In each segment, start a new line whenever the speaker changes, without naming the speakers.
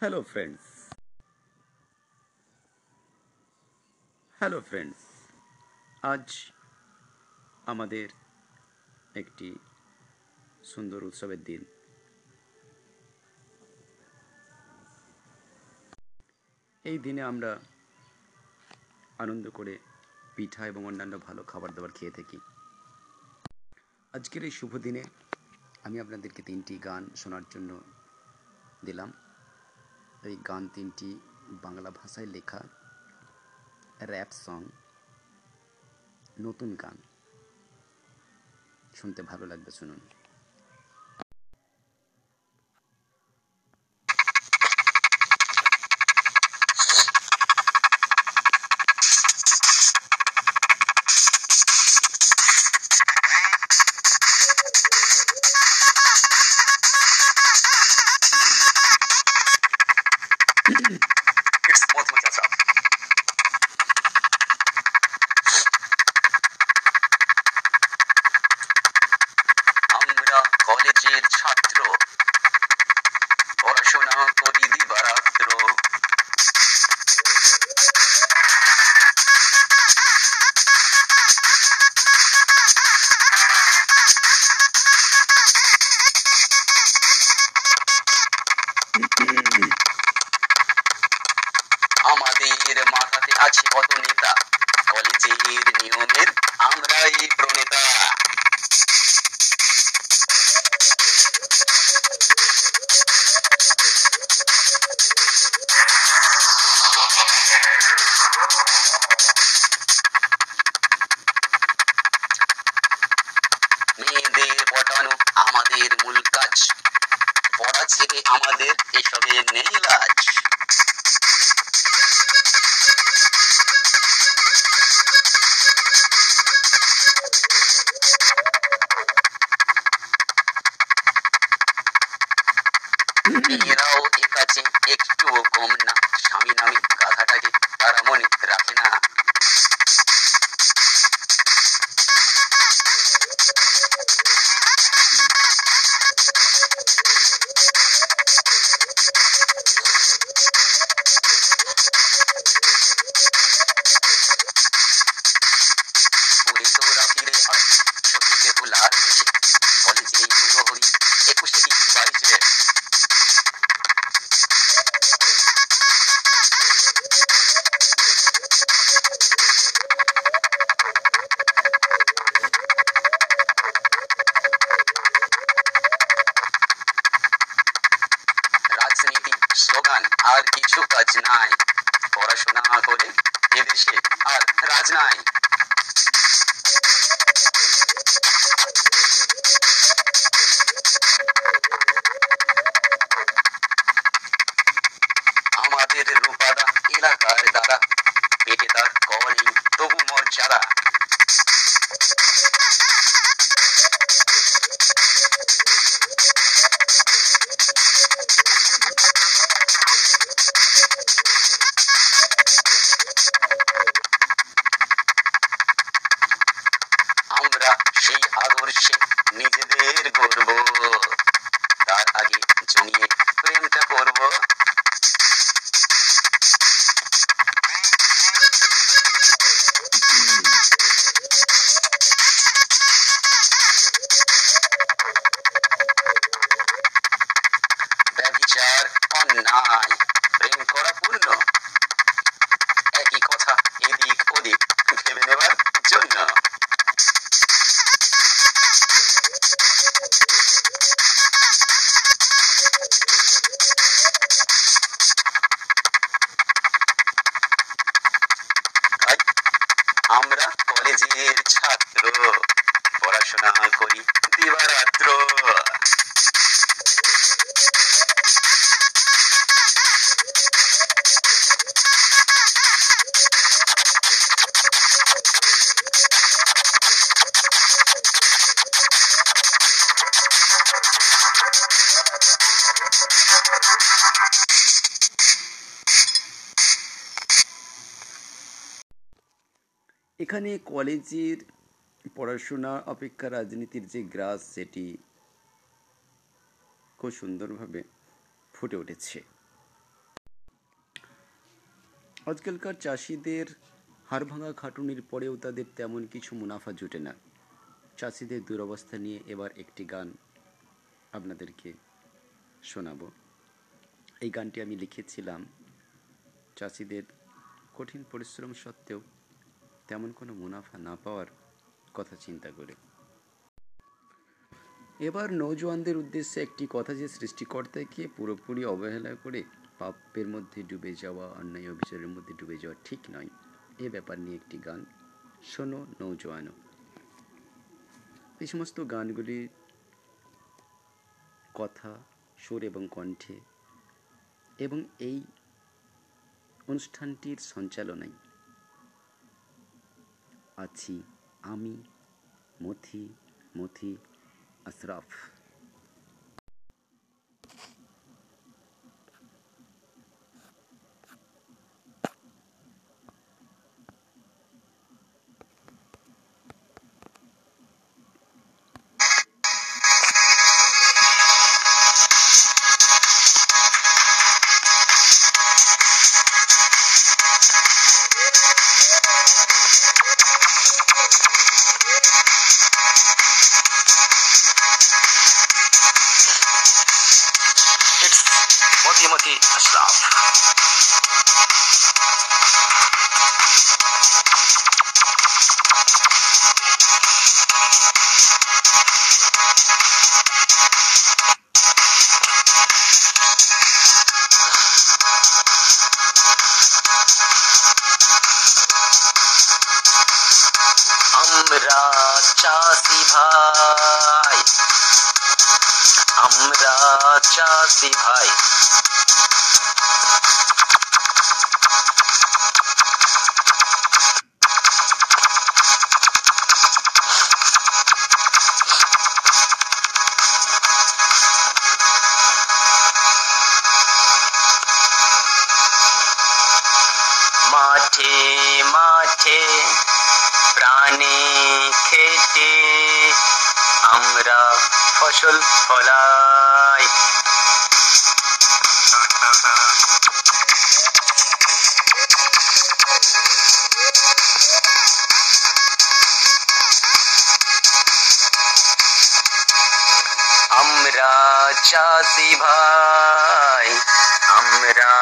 Hello friends hello friends আজ আমাদের একটি সুন্দর উৎসবের দিন। এই দিনে আমরা আনন্দ করে পিঠা এবং অন্যান্য ভালো খাবার দাবার খেয়ে থাকি। আজকের এই শুভ দিনে আমি আপনাদেরকে তিনটি গান শোনার জন্য দিলাম। এই গান তিনটি বাংলা ভাষায় লেখা র্যাপ সং নতুন গান। শুনতে ভালো লাগবে শুনুন।
believed in you and Bye.
এখানে কলেজের পড়াশোনা, অপেক্ষা রাজনীতির যে গ্রাস, সেটি খুব সুন্দরভাবে ফুটে উঠেছে। আজকালকার চাষিদের হার ভাঙা খাটুনির পরেও তাদের তেমন কিছু মুনাফা জুটে না। চাষিদের দুরবস্থা নিয়ে এবার একটি গান আপনাদেরকে শোনাব। এই গানটি আমি লিখেছিলাম চাষিদের কঠিন পরিশ্রম সত্ত্বেও তেমন কোনো মুনাফা না পাওয়ার কথা চিন্তা করে। এবার নৌজওয়ানদের উদ্দেশ্যে একটি কথা যে সৃষ্টিকর্তাকে পুরোপুরি অবহেলা করে পাপের মধ্যে ডুবে যাওয়া, অন্যায় অভিযোগের মধ্যে ডুবে যাওয়া ঠিক নয়। এ ব্যাপার নিয়ে একটি গান শোনো নৌজওয়ানও এই সমস্ত গানগুলির কথা সুর এবং কণ্ঠে এবং এই অনুষ্ঠানটির সঞ্চালনায় আছি আমি মথি মথি আশরাফ।
Timothy মাঠে মাঠে প্রাণে খেটে আমরা ফসল ফলাই। আমরা চাষি ভাই আমরা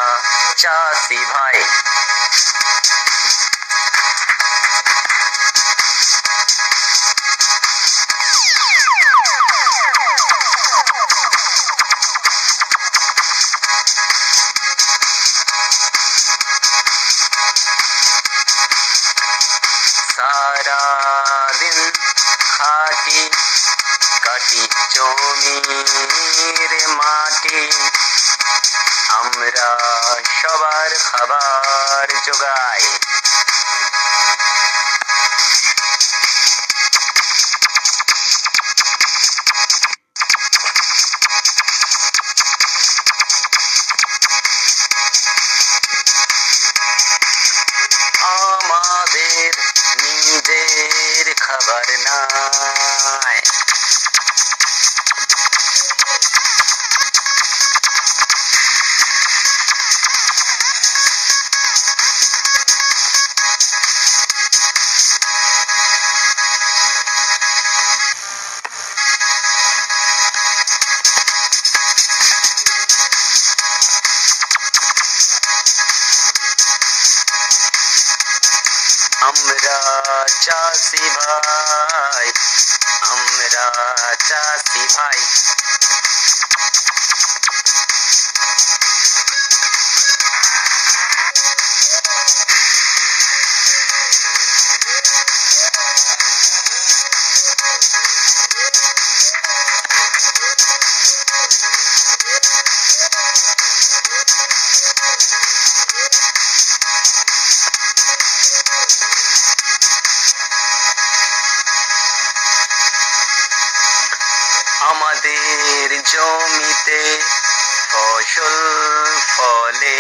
চাষি ভাই। সারা দিন খাটি কাটি জমির মাটি। আমরা সবার খাবার জোগাই। চাষি আমাদের জমিতে ফসল ফলে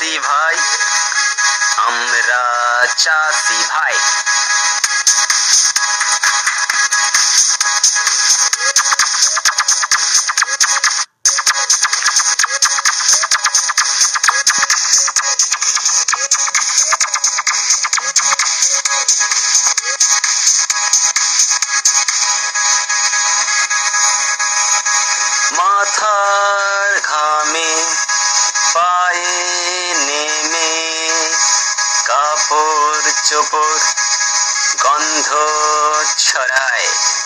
চাষি ভাই চোপড় গন্ধ ছড়ায়।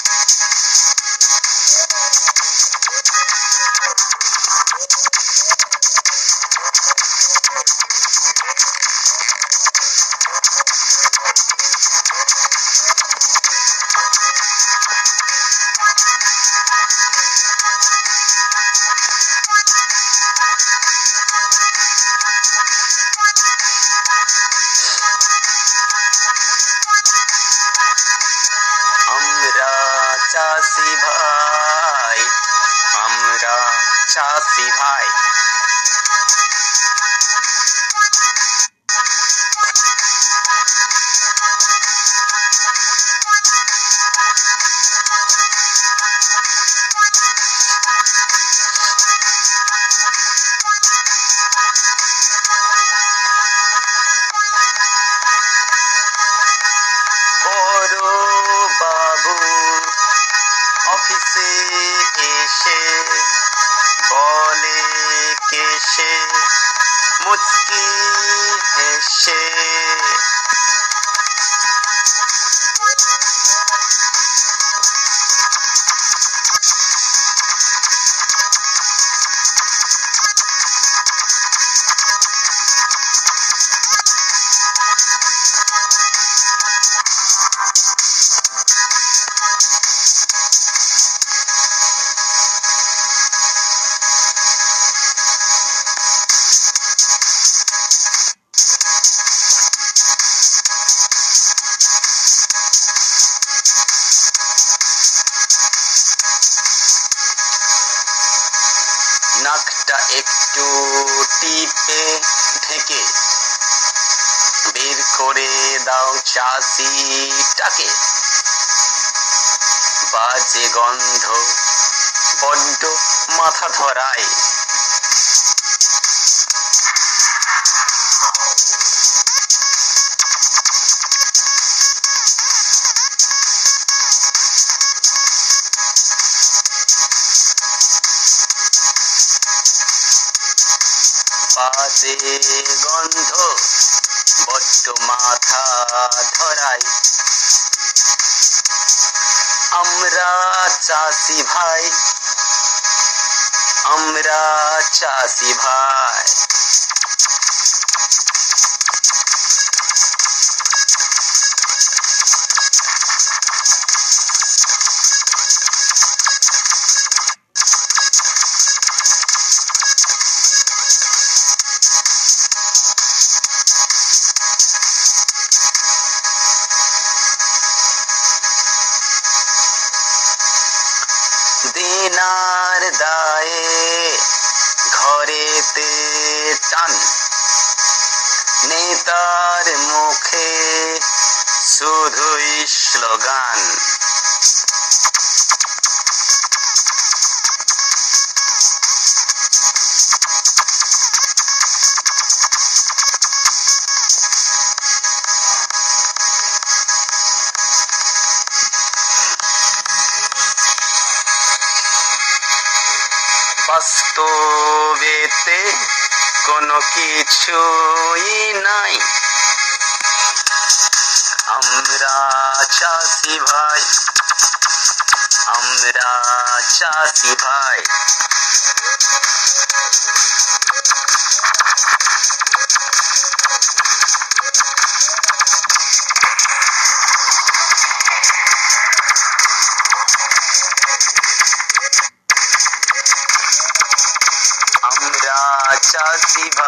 চাষি ভাই টিপে ঢেকে বের করে দাও চাষিটাকে। বাজে গন্ধ বড্ড মাথা ধরায়। বাজে গন্ধ বড্ড মাথা ধরায় আমরা চাষি ভাই আমরা চাষি ভাই। টান নেতার মুখে শুধুই স্লোগান। বাস্তবেতে কোনো কিছুই নাই। আমরা চাষি ভাই আমরা চাষি ভাই। see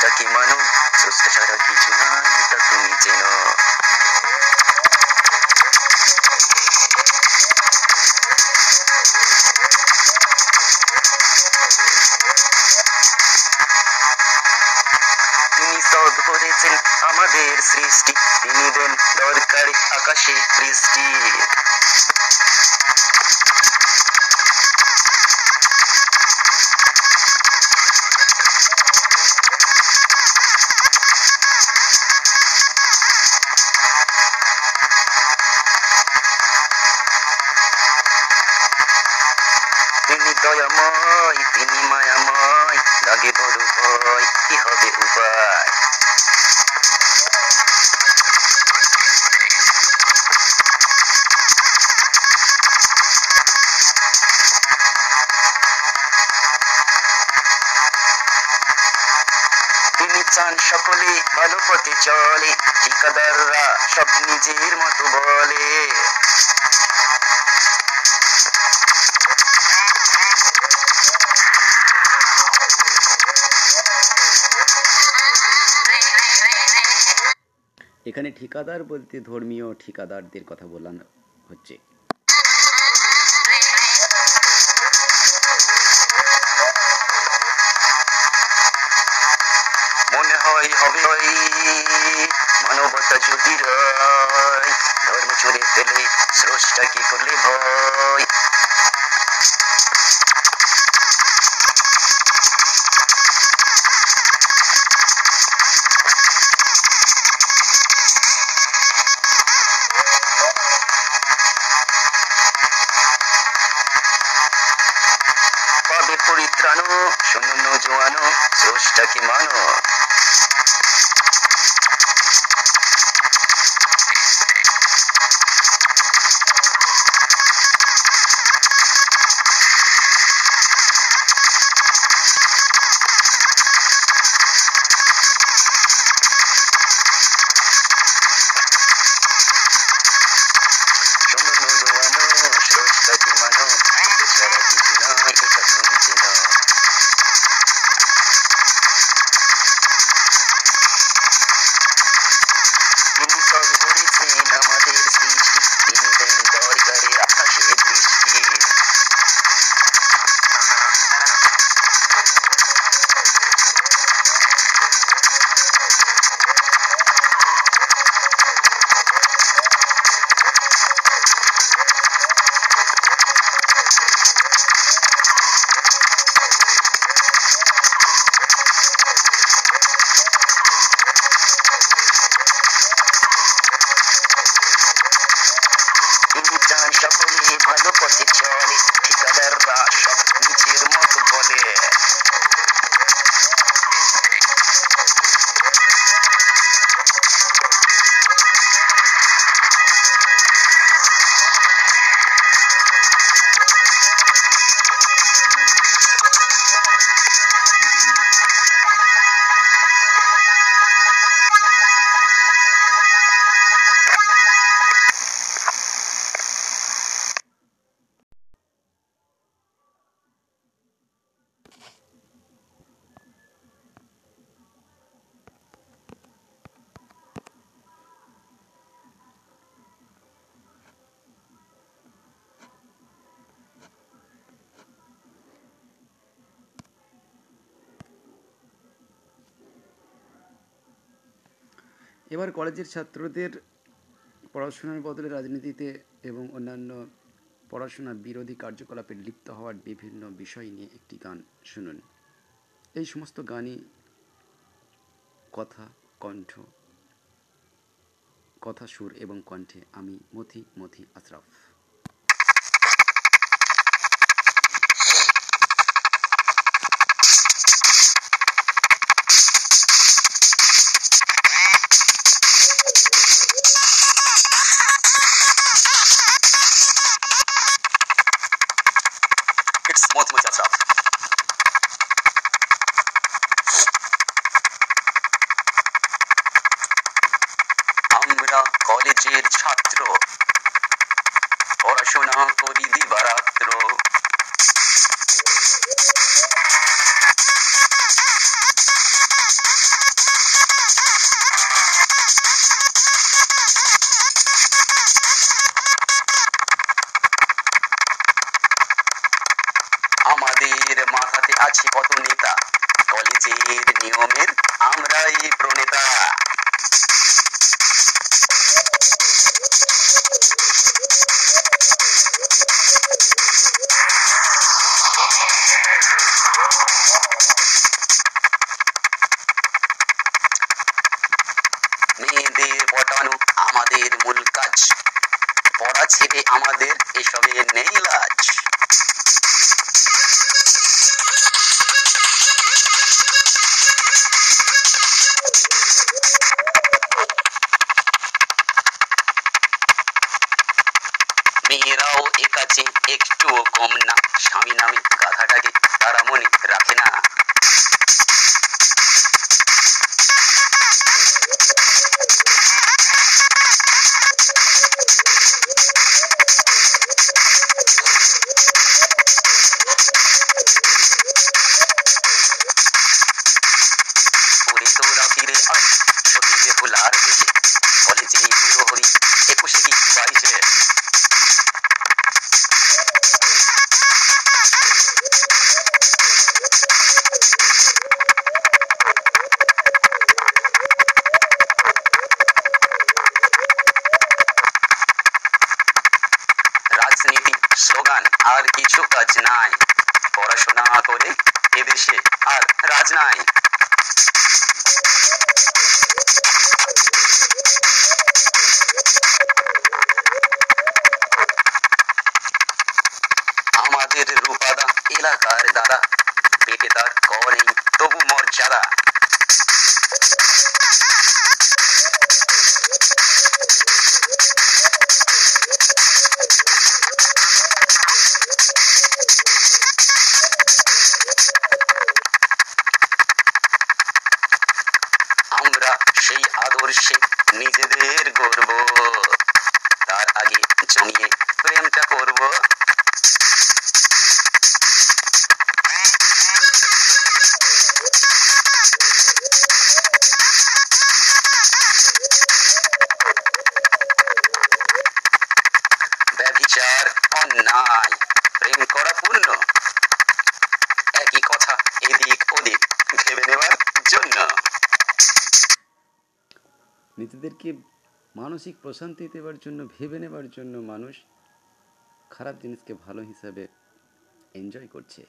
মানো স্রষ্টা তিনি সব করেছেন আমাদের সৃষ্টি। তিনি দেন দরকার আকাশে বৃষ্টি। দয়াময় তিনি মায়াময়, লাগে বড় ভয়, কি হবে উপায়? চান সকলে ভালো পথে চলে, ঠিকাদাররা সব নিজের মতো বলে।
এখানে ঠিকাদার বলতে ধর্মীয় ঠিকাদারদের কথা বলানো হচ্ছে।
মনে হয় হবে মানবতা যদি ধর্ম চুরে ফেলে স্রষ্টা কি করলে ভয়? স্রষ্টাকে মানো এছাড়া কিছু নয় এটা
এবার কলেজের ছাত্রদের পড়াশোনার বদলে রাজনীতিতে এবং অন্যান্য পড়াশোনা বিরোধী কার্যকলাপে লিপ্ত হওয়ার বিভিন্ন বিষয় নিয়ে একটি গান শুনুন। এই সমস্ত গানই কথা, কণ্ঠ, কথা সুর এবং কণ্ঠে আমি মথি মথি আশরাফ।
কলেজের ছাত্র। পড়াশোনা করি দিবারাত্র ছেড়ে আমাদের এসবে নেই। সেই নিজেদের গর্ব। তার আগে জমিয়ে প্রেমটা করব।
নিজেদেরকে মানসিক প্রশান্তি দেওয়ার জন্য, ভেবে নেবার জন্য মানুষ খারাপ জিনিসকে ভালো হিসাবে এনজয় করছে।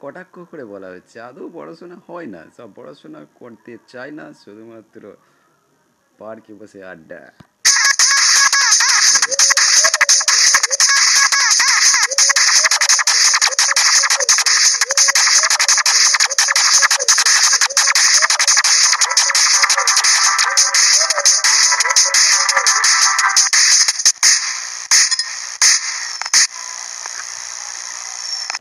কটাক্ষ করে বলা হচ্ছে। আদৌ পড়াশোনা হয় না। সব পড়াশোনা করতে চায় না, শুধুমাত্র পার্কে বসে আড্ডা।